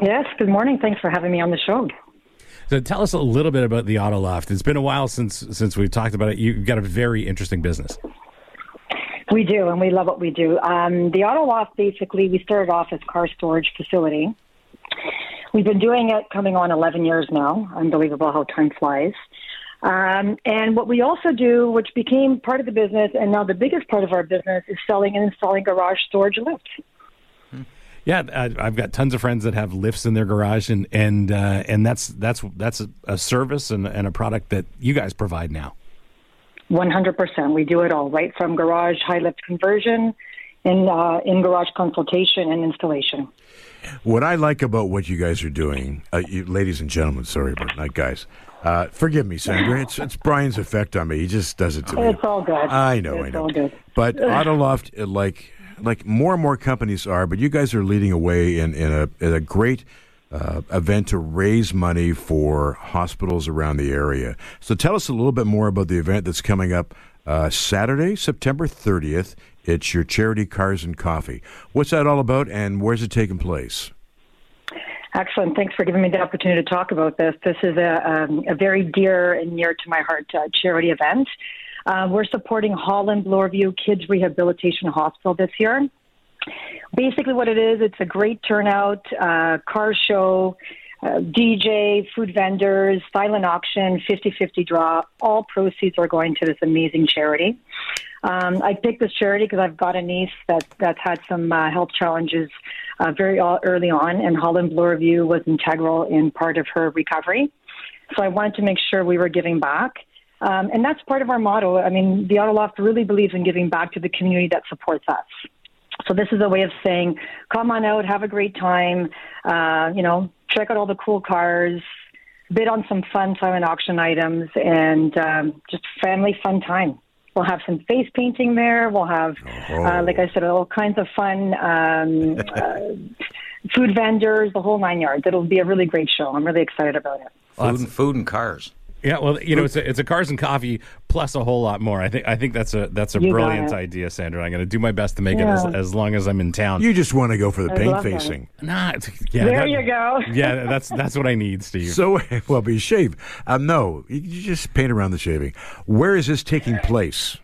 Speaker 8: Yes, good morning. Thanks for having me on the show.
Speaker 5: So tell us a little bit about the Auto Loft. It's been a while since since we've talked about it. You've got a very interesting business.
Speaker 8: We do, and we love what we do. Um, the Auto Loft, basically, we started off as car storage facility. We've been doing it coming on 11 years now. Unbelievable how time flies. Um, and what we also do, which became part of the business, and now the biggest part of our business, is selling and installing garage storage lifts.
Speaker 5: Yeah, I've got tons of friends that have lifts in their garage, and and uh, and that's that's that's a service and, and a product that you guys provide now.
Speaker 8: 100%. We do it all, right from garage high lift conversion, in uh, in garage consultation and installation.
Speaker 4: What I like about what you guys are doing, uh, you, ladies and gentlemen, sorry about not guys. Uh, forgive me, Sandra. It's it's Brian's effect on me. He just does it to me.
Speaker 8: It's all good.
Speaker 4: I know,
Speaker 8: it's
Speaker 4: I know.
Speaker 8: All good.
Speaker 4: But Autoloft, uh, like like more and more companies are, but you guys are leading away in in a in a great uh, event to raise money for hospitals around the area. So tell us a little bit more about the event that's coming up uh, Saturday, September 30th. It's your charity Cars and Coffee. What's that all about, and where's it taking place?
Speaker 8: Excellent. Thanks for giving me the opportunity to talk about this. This is a, um, a very dear and near to my heart uh, charity event. Uh, we're supporting Holland Bloorview Kids Rehabilitation Hospital this year. Basically, what it is, it's a great turnout, uh, car show, uh, DJ, food vendors, silent auction, 50 50 draw. All proceeds are going to this amazing charity. Um, I picked this charity because I've got a niece that, that's had some uh, health challenges uh, very early on, and Holland Bloorview was integral in part of her recovery. So I wanted to make sure we were giving back. Um, and that's part of our motto. I mean, the Auto Loft really believes in giving back to the community that supports us. So this is a way of saying, come on out, have a great time, uh, you know, check out all the cool cars, bid on some fun silent auction items, and um, just family fun time. We'll have some face painting there. We'll have,
Speaker 4: Oh.
Speaker 8: uh, like I said, all kinds of fun um, uh, *laughs* food vendors, the whole nine yards. It'll be a really great show. I'm really excited about it.
Speaker 6: Food, and, food and cars.
Speaker 5: Yeah, well, you know, it's a, it's a cars and coffee plus a whole lot more. I think I think that's a that's a
Speaker 8: You
Speaker 5: brilliant idea, Sandra. I'm going to do my best to make it as, as long as I'm in town.
Speaker 4: You just want to go for the
Speaker 8: I
Speaker 4: paint
Speaker 8: love that.
Speaker 4: facing.
Speaker 5: nah, yeah,
Speaker 8: There
Speaker 5: that-
Speaker 8: you go. *laughs*
Speaker 5: yeah, that's that's what I need, Steve.
Speaker 4: So, *laughs* well, but you shave. Um, no, you, you just paint around the shaving. Where is this taking place?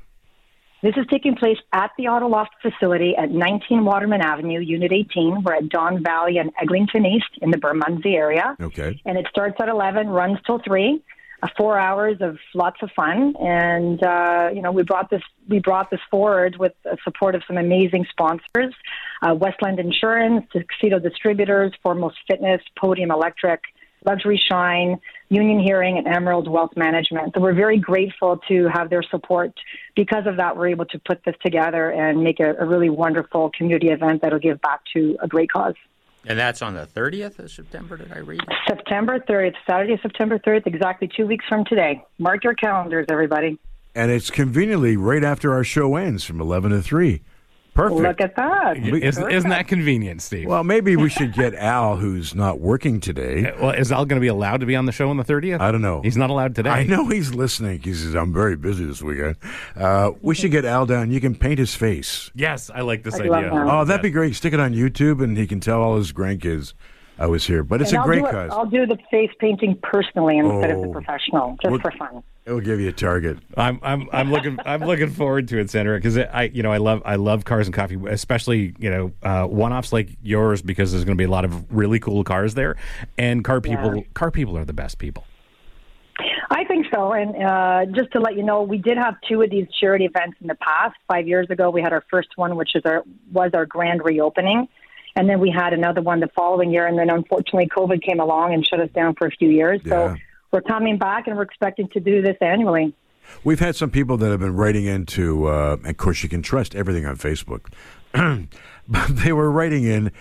Speaker 8: This is taking place at the Auto Loft facility at 19 Waterman Avenue, Unit 18. We're at Don Valley and Eglinton East in the Bermondsey area.
Speaker 4: Okay.
Speaker 8: And it starts at 11, runs till 3. Uh, four hours of lots of fun, and uh, you know we brought this we brought this forward with the support of some amazing sponsors: uh, Westland Insurance, Tuxedo Distributors, Foremost Fitness, Podium Electric, Luxury Shine, Union Hearing, and Emerald Wealth Management. So we're very grateful to have their support. Because of that, we're able to put this together and make a, a really wonderful community event that'll give back to a great cause.
Speaker 6: And that's on the 30th of September, did I read?
Speaker 8: September 30th, Saturday, September 30th, exactly two weeks from today. Mark your calendars, everybody.
Speaker 4: And it's conveniently right after our show ends from 11 to 3. Perfect.
Speaker 8: Look at that.
Speaker 5: Is, isn't that convenient, Steve?
Speaker 4: well, maybe we should get Al, who's not working today.
Speaker 5: well, is Al going to be allowed to be on the show on the 30th?
Speaker 4: I don't know.
Speaker 5: He's not allowed today.
Speaker 4: I know he's listening. He says, I'm very busy this weekend. Uh, we should get Al down. You can paint his face.
Speaker 5: Yes, I like this
Speaker 8: I
Speaker 5: idea.
Speaker 8: that.
Speaker 4: Oh, that'd be great. Stick it on YouTube, and he can tell all his grandkids I was here. But it's
Speaker 8: And
Speaker 4: a
Speaker 8: I'll
Speaker 4: great
Speaker 8: do
Speaker 4: cause.
Speaker 8: I'll do the face painting personally instead of
Speaker 4: Oh.
Speaker 8: the professional, just
Speaker 4: Well-
Speaker 8: for fun.
Speaker 4: It'll give you a target.
Speaker 5: I'm I'm I'm looking I'm looking forward to it, Sandra, because I you know I love I love cars and coffee, especially you know uh, one offs like yours because there's going to be a lot of really cool cars there, and car people
Speaker 8: Yeah.
Speaker 5: car people are the best people.
Speaker 8: I think so. And uh, just to let you know, we did have two of these charity events in the past. Five years ago, we had our first one, which is our was our grand reopening, and then we had another one the following year. And then unfortunately, COVID came along and shut us down for a few years.
Speaker 4: Yeah.
Speaker 8: So we're coming back, and we're expecting to do this annually.
Speaker 4: We've had some people that have been writing into, uh, of course, you can trust everything on Facebook, *clears throat* but they were writing in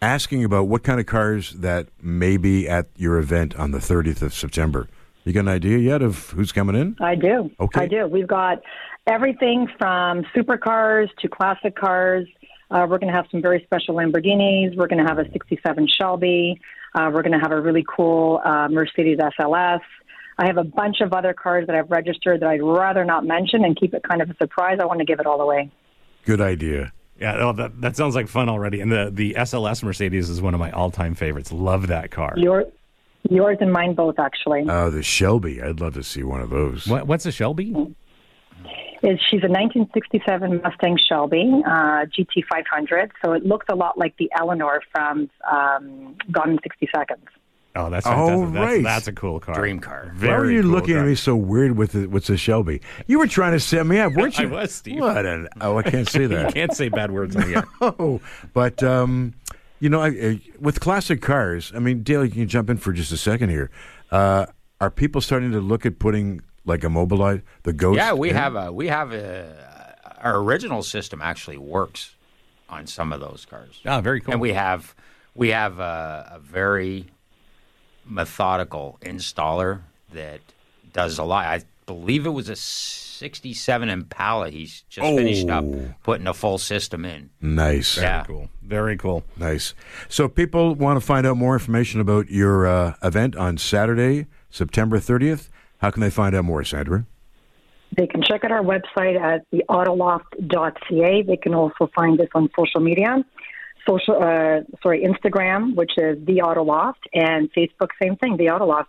Speaker 4: asking about what kind of cars that may be at your event on the 30th of September. You got an idea yet of who's coming in?
Speaker 8: I do.
Speaker 4: Okay.
Speaker 8: I do. We've got everything from supercars to classic cars. Uh, we're going to have some very special Lamborghinis. We're going to have a 67 Shelby. Uh, we're going to have a really cool uh, Mercedes SLS. I have a bunch of other cars that I've registered that I'd rather not mention and keep it kind of a surprise. I want to give it all away.
Speaker 4: Good idea.
Speaker 5: Yeah, oh, that that sounds like fun already. And the the SLS Mercedes is one of my all time favorites. Love that car.
Speaker 8: Your, yours and mine both, actually.
Speaker 4: Oh, the Shelby. I'd love to see one of those.
Speaker 5: What, what's a Shelby?
Speaker 8: Is she's a 1967 Mustang Shelby uh, GT 500, so it looks a lot like the Eleanor from um, Gone in 60 Seconds.
Speaker 5: Oh, that's
Speaker 4: Oh,
Speaker 5: fantastic. That's,
Speaker 4: right.
Speaker 5: that's a cool car.
Speaker 6: Dream car.
Speaker 5: Very
Speaker 4: Why were you
Speaker 5: cool
Speaker 4: looking
Speaker 5: car.
Speaker 4: at me so weird with the, with the Shelby? You were trying to set me up, weren't *laughs*
Speaker 5: I
Speaker 4: you?
Speaker 5: was, Steve.
Speaker 4: What an oh, I can't say *laughs* that.
Speaker 5: You can't say bad words on the air. *laughs*
Speaker 4: Oh, but um, you know, I, I, with classic cars, I mean, Dale, you can jump in for just a second here. Uh, are people starting to look at putting like a Mobilite, the Ghost?
Speaker 6: Yeah, we
Speaker 4: in?
Speaker 6: have a we have a our original system actually works on some of those cars.
Speaker 5: Oh, very cool.
Speaker 6: And we have we have a, a very methodical installer that does a lot. I believe it was a '67 Impala. He's just finished up
Speaker 4: Oh.
Speaker 6: putting a full system in.
Speaker 4: nice.
Speaker 6: Yeah.
Speaker 5: cool. Very cool.
Speaker 4: Nice. So, people want to find out more information about your uh, event on Saturday, September 30th. How can they find out more, Sandra?
Speaker 8: They can check out our website at theautoloft.ca. They can also find us on social media. Social, uh, sorry, Instagram, which is the Autoloft, and Facebook, same thing, the Autoloft.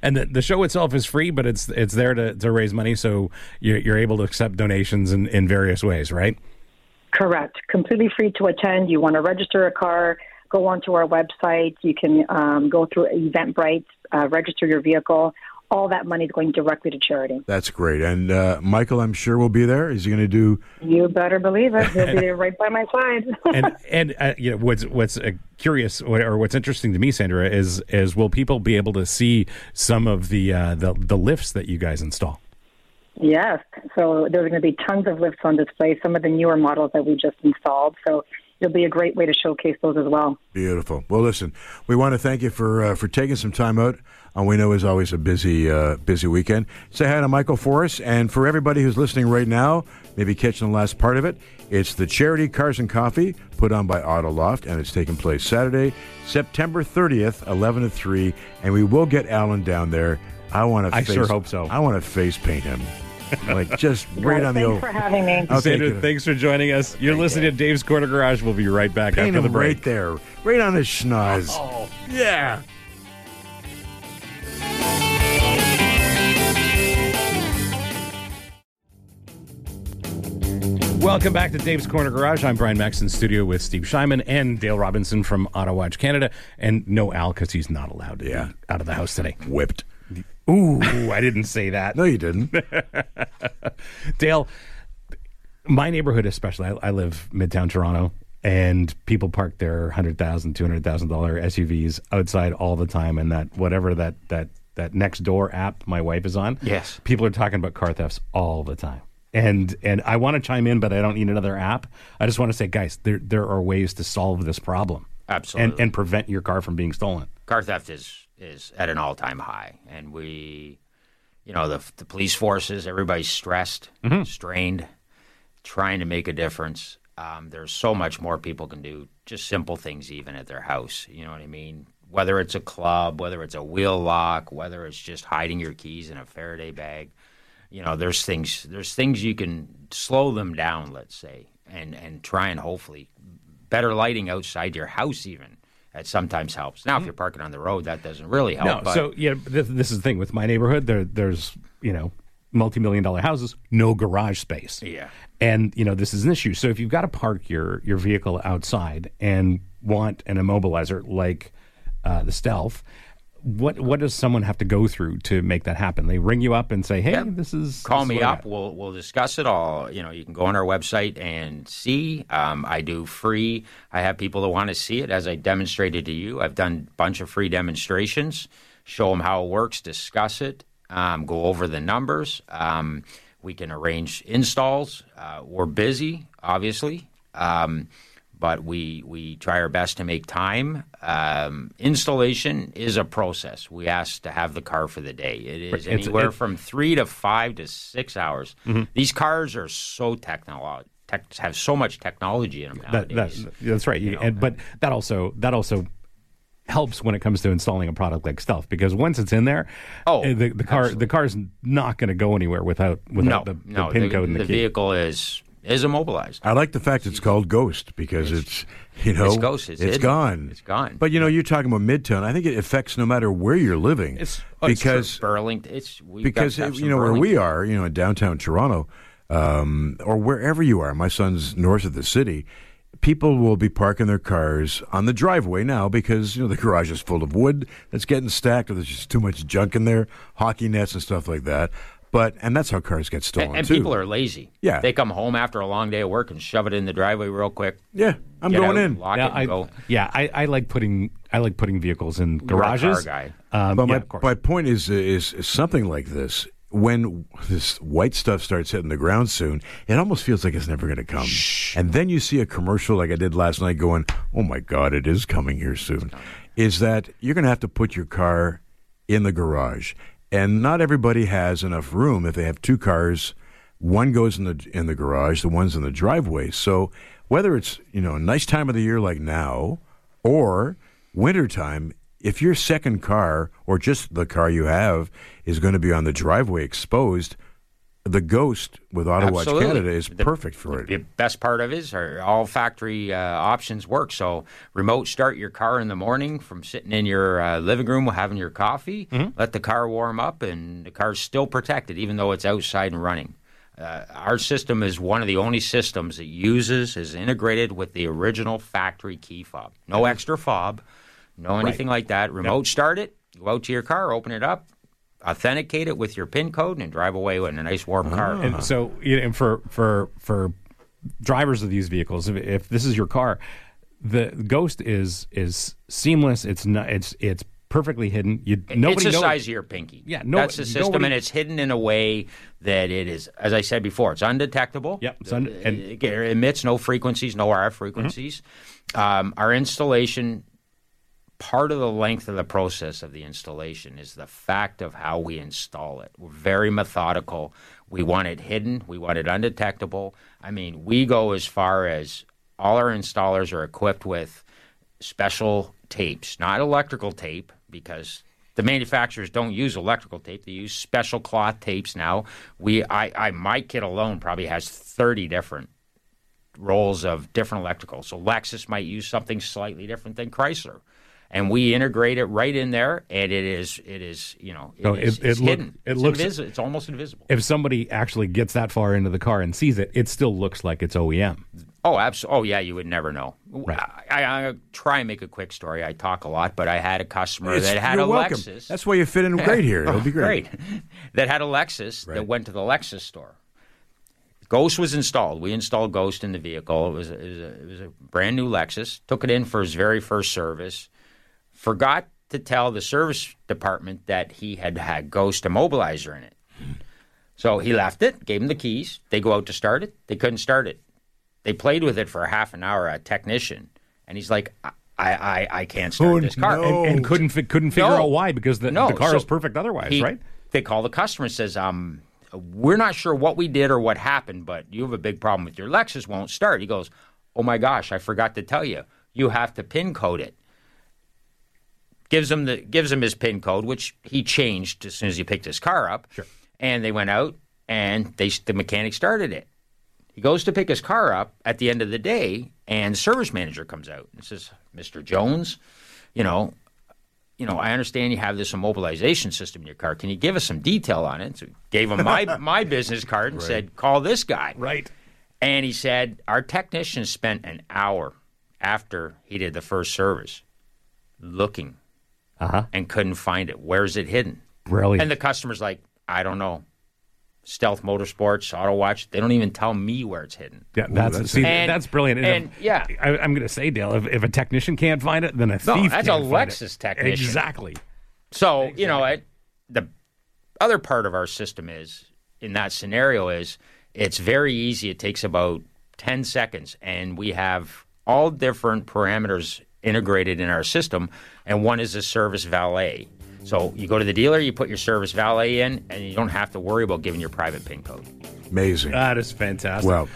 Speaker 5: And the, the show itself is free, but it's it's there to, to raise money, so you're, you're able to accept donations in, in various ways, right?
Speaker 8: Correct. Completely free to attend. You want to register a car, go onto our website. You can um, go through Eventbrite, uh, register your vehicle. All that money is going directly to charity.
Speaker 4: That's great. And uh, Michael, I'm sure, will be there. Is he going to do
Speaker 8: You better believe it. He'll be there right by my side. *laughs*
Speaker 5: and and uh, you know what's what's uh, curious or or what's interesting to me, Sandra, is is will people be able to see some of the uh, the the lifts that you guys install?
Speaker 8: Yes. So there's going to be tons of lifts on display, some of the newer models that we just installed. So it'll be a great way to showcase those as well.
Speaker 4: Beautiful. Well, listen, we want to thank you for uh, for taking some time out. on we know is always a busy uh, busy weekend. Say hi to Michael for us, and for everybody who's listening right now, maybe catching the last part of it. It's the charity Cars and Coffee put on by Auto Loft, and it's taking place Saturday, September 30th, 11 to 3, and we will get Alan down there. I want to.
Speaker 5: I sure hope so.
Speaker 4: I want to face paint him, *laughs* like just right
Speaker 8: Well,
Speaker 4: on the
Speaker 8: thanks
Speaker 4: old.
Speaker 8: for having me.
Speaker 4: Oh, okay,
Speaker 5: Sandra,
Speaker 4: good.
Speaker 5: thanks for joining us. You're listening to Dave's Corner Garage. We'll be right back
Speaker 4: Paint
Speaker 5: after the break.
Speaker 4: right there, right on his schnoz.
Speaker 5: Oh.
Speaker 4: Yeah.
Speaker 5: Welcome back to Dave's Corner Garage. I'm Brian Max in studio with Steve Scheinman and Dale Robinson from Auto Watch Canada, and no Al because he's not allowed to
Speaker 4: Yeah.
Speaker 5: be out of the house today.
Speaker 4: Whipped.
Speaker 5: Ooh, I didn't say that.
Speaker 4: No, you didn't. *laughs*
Speaker 5: Dale, my neighborhood especially, I, I live midtown Toronto, and people park their hundred thousand, two hundred thousand dollar SUVs outside all the time, and that whatever that that that next door app my wife is on,
Speaker 6: Yes.
Speaker 5: people are talking about car thefts all the time. And and I want to chime in, but I don't need another app. I just want to say, guys, there there are ways to solve this problem,
Speaker 6: Absolutely.
Speaker 5: and and prevent your car from being stolen.
Speaker 6: car theft is is at an all time high, and we, you know, the the police forces, everybody's stressed, strained, trying to make a difference. Um, there's so much more people can do, just simple things, even at their house. You know what I mean? Whether it's a club, whether it's a wheel lock, whether it's just hiding your keys in a Faraday bag. You know, there's things there's things you can slow them down, let's say, and and try and hopefully better lighting outside your house even. That sometimes helps. Now, if you're parking on the road, that doesn't really help.
Speaker 5: No,
Speaker 6: but
Speaker 5: so yeah, this, this is the thing with my neighborhood. There, there's you know multi-million dollar houses, no garage space.
Speaker 6: Yeah.
Speaker 5: and you know this is an issue. So if you've got to park your your vehicle outside and want an immobilizer like uh, the Stealth, what what does someone have to go through to make that happen? They ring you up and say, "Hey,
Speaker 6: Yeah.
Speaker 5: this is
Speaker 6: call
Speaker 5: this
Speaker 6: me up.
Speaker 5: got."
Speaker 6: We'll we'll discuss it all. You know, you can go on our website and see. Um, I do free. I have people that want to see it, as I demonstrated to you. I've done a bunch of free demonstrations. Show them how it works. Discuss it. Um, go over the numbers. Um, we can arrange installs. Uh, we're busy, obviously. But we we try our best to make time. Um, installation is a process. We ask to have the car for the day. It is
Speaker 5: It's-
Speaker 6: anywhere
Speaker 5: it-
Speaker 6: from three to five to six hours.
Speaker 5: Mm-hmm.
Speaker 6: These cars are so technolo- tech, have so much technology in them nowadays.
Speaker 5: that, that's right. You- and, but that also that also helps when it comes to installing a product like Stealth because once it's in there,
Speaker 6: Oh,
Speaker 5: eh, the, the car the car's not going to go anywhere without
Speaker 6: no,
Speaker 5: without the, the
Speaker 6: no,
Speaker 5: pin
Speaker 6: the,
Speaker 5: code and the,
Speaker 6: the
Speaker 5: key.
Speaker 6: vehicle is is immobilized.
Speaker 4: I like the fact it's called Ghost because it's, you know
Speaker 6: it's Ghost. It's hidden.
Speaker 4: gone.
Speaker 6: It's gone.
Speaker 4: But you know, you're talking about midtown. I think it affects no matter where you're living.
Speaker 6: It's oh, it's
Speaker 4: because
Speaker 6: Burlington. It's
Speaker 4: because you know where we are, you know, in downtown Toronto, um, or wherever you are. My son's north of the city. People will be parking their cars on the driveway now because you know the garage is full of wood that's getting stacked, or there's just too much junk in there, hockey nets and stuff like that. But and that's how cars get stolen
Speaker 6: And, and
Speaker 4: too.
Speaker 6: people are lazy.
Speaker 4: Yeah.
Speaker 6: they come home after a long day of work and shove it in the driveway real quick.
Speaker 4: yeah, I'm
Speaker 6: get
Speaker 4: going
Speaker 6: out,
Speaker 4: in.
Speaker 6: lock
Speaker 5: Yeah,
Speaker 6: it, and
Speaker 5: I,
Speaker 6: go.
Speaker 5: yeah, I, I like putting I like putting vehicles in
Speaker 6: You're car
Speaker 5: garages.
Speaker 6: guy.
Speaker 5: Um,
Speaker 4: But
Speaker 5: yeah,
Speaker 4: my,
Speaker 5: of
Speaker 4: my point is, is is something like this. When this white stuff starts hitting the ground soon, it almost feels like it's never going to come. And then you see a commercial like I did last night, going, "Oh my God, it is coming here soon." Is that you're going to have to put your car in the garage, and not everybody has enough room. If they have two cars, one goes in the in the garage, the one's in the driveway. So whether it's you know a nice time of the year like now, or wintertime, if your second car or just the car you have is going to be on the driveway exposed, the Ghost with Auto Watch Canada is
Speaker 6: The-
Speaker 4: perfect for it.
Speaker 6: The best part of it is our, all factory uh, options work. So remote start your car in the morning from sitting in your uh, living room having your coffee.
Speaker 4: Mm-hmm.
Speaker 6: Let the car warm up, and the car's still protected even though it's outside and running. Uh, our system is one of the only systems that uses is integrated with the original factory key fob. No extra fob, no anything like that. Remote start it. Go out to your car, open it up, authenticate it with your PIN code, and drive away with a nice warm car.
Speaker 5: And so, you know, and for for for drivers of these vehicles, if, if this is your car, the Ghost is is seamless. It's not. It's it's perfectly hidden. You nobody
Speaker 6: it's the
Speaker 5: knows.
Speaker 6: size of your pinky.
Speaker 5: Yeah, no-
Speaker 6: that's the system,
Speaker 5: nobody-
Speaker 6: and it's hidden in a way that it is, as I said before, it's undetectable.
Speaker 5: Yep, it's un- and- Mm-hmm.
Speaker 6: it, it emits no frequencies, no RF frequencies. Um, our installation, part of the length of the process of the installation is the fact of how we install it. We're very methodical. We want it hidden. We want it undetectable. I mean, we go as far as all our installers are equipped with special tapes, not electrical tape, because the manufacturers don't use electrical tape. They use special cloth tapes now. We, I, I, my kit alone probably has thirty different rolls of different electrical. So Lexus might use something slightly different than Chrysler. And we integrate it right in there, and it is, it is, you know, it
Speaker 5: No,
Speaker 6: is-
Speaker 5: it- it
Speaker 6: it's
Speaker 5: look-
Speaker 6: hidden.
Speaker 5: it
Speaker 6: it's
Speaker 5: looks-
Speaker 6: invisible. It's almost invisible.
Speaker 5: If somebody actually gets that far into the car and sees it, it still looks like it's OEM.
Speaker 6: Oh, absolutely. Oh, yeah, you would never know.
Speaker 5: Right.
Speaker 6: I, I, I try and make a quick story. I talk a lot, but I had a customer
Speaker 4: It's-
Speaker 6: that had
Speaker 4: you're
Speaker 6: a
Speaker 4: welcome.
Speaker 6: Lexus.
Speaker 4: That's why you fit in great here. It'll be *laughs* oh, great.
Speaker 6: Great. *laughs* that had a Lexus that went to the Lexus store. Ghost was installed. We installed Ghost in the vehicle. It was, a, it, was a, it was a brand new Lexus. Took it in for his very first service. Forgot to tell the service department that he had had Ghost immobilizer in it. So he left it, gave him the keys. They go out to start it. They couldn't start it. They played with it for a half an hour, a technician. And he's like, I, I, I can't start
Speaker 4: Oh,
Speaker 6: this car.
Speaker 4: no.
Speaker 5: And, and couldn't fi- couldn't figure
Speaker 6: No.
Speaker 5: out why because the,
Speaker 6: No,
Speaker 5: the car
Speaker 6: so
Speaker 5: is perfect otherwise,
Speaker 6: he-
Speaker 5: right?
Speaker 6: They call the customer and says, um, we're not sure what we did or what happened, but you have a big problem with your Lexus won't start. He goes, oh my gosh, I forgot to tell you. You have to pin code it. Gives him the gives him his pin code, which he changed as soon as he picked his car up. Sure. And they went out and they the mechanic started it. He goes to pick his car up at the end of the day, and the service manager comes out and says, "Mr. Jones, you know, you know, I understand you have this immobilization system in your car. Can you give us some detail on it?" So gave him my *laughs* my business card and said, "Call this guy."
Speaker 5: Right.
Speaker 6: And he said, Our technician spent an hour after he did the first service looking
Speaker 5: Uh huh.
Speaker 6: and couldn't find it. Where's it hidden?
Speaker 5: Brilliant.
Speaker 6: And the customer's like, I don't know. Stealth Motorsports, Auto Watch, they don't even tell me where it's hidden.
Speaker 5: yeah, that's
Speaker 4: that's
Speaker 5: see.
Speaker 6: And-
Speaker 5: that's brilliant.
Speaker 6: and,
Speaker 5: if-
Speaker 6: yeah.
Speaker 5: I, I'm going to say, Dale, if, if a technician can't find it, then a thief.
Speaker 6: No, that's
Speaker 5: can't
Speaker 6: a
Speaker 5: find
Speaker 6: Lexus
Speaker 5: it.
Speaker 6: technician.
Speaker 5: Exactly.
Speaker 6: So, you know, it, the other part of our system is, in that scenario, is it's very easy. It takes about 10 seconds, and we have all different parameters integrated in our system, and one is a service valet. So you go to the dealer, you put your service valet in, and you don't have to worry about giving your private PIN code.
Speaker 4: Amazing.
Speaker 5: That is fantastic.
Speaker 4: well,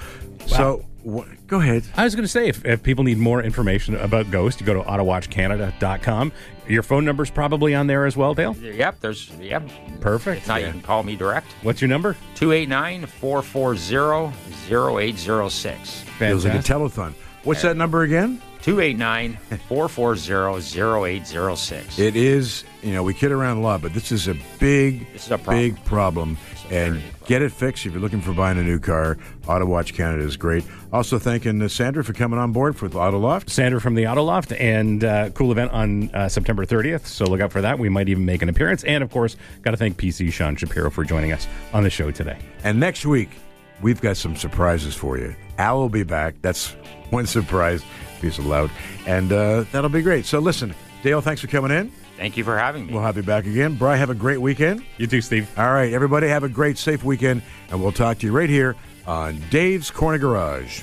Speaker 4: so wh- go ahead.
Speaker 5: I was going to say, if, if people need more information about Ghost, you go to AutoWatchCanada.com. Your phone number's probably on there as well, Dale.
Speaker 6: Yep, there's yep.
Speaker 5: Perfect.
Speaker 6: If not, you can call me direct.
Speaker 5: What's your number?
Speaker 6: 289-440-0806.
Speaker 4: Feels like a telethon. What's that number again?
Speaker 6: 289-440-0806.
Speaker 4: It is, you know, we kid around a lot, but this is a big,
Speaker 6: This is a problem.
Speaker 4: big problem. And get it fixed if you're looking for buying a new car. Auto Watch Canada is great. Also, thanking uh, Sandra for coming on board for Auto Loft.
Speaker 5: Sandra from the Auto Loft and uh, cool event on uh, September 30th. So look out for that. We might even make an appearance. And of course, got to thank PC Sean Shapiro for joining us on the show today.
Speaker 4: And next week, we've got some surprises for you. Al will be back. That's one surprise, if he's allowed. And uh, that'll be great. So listen, Dale, thanks for coming in.
Speaker 6: Thank you for having me.
Speaker 4: We'll have you back again. Bry, have a great weekend.
Speaker 5: You too, Steve.
Speaker 4: All right, everybody, have a great, safe weekend. And we'll talk to you right here on Dave's Corner Garage.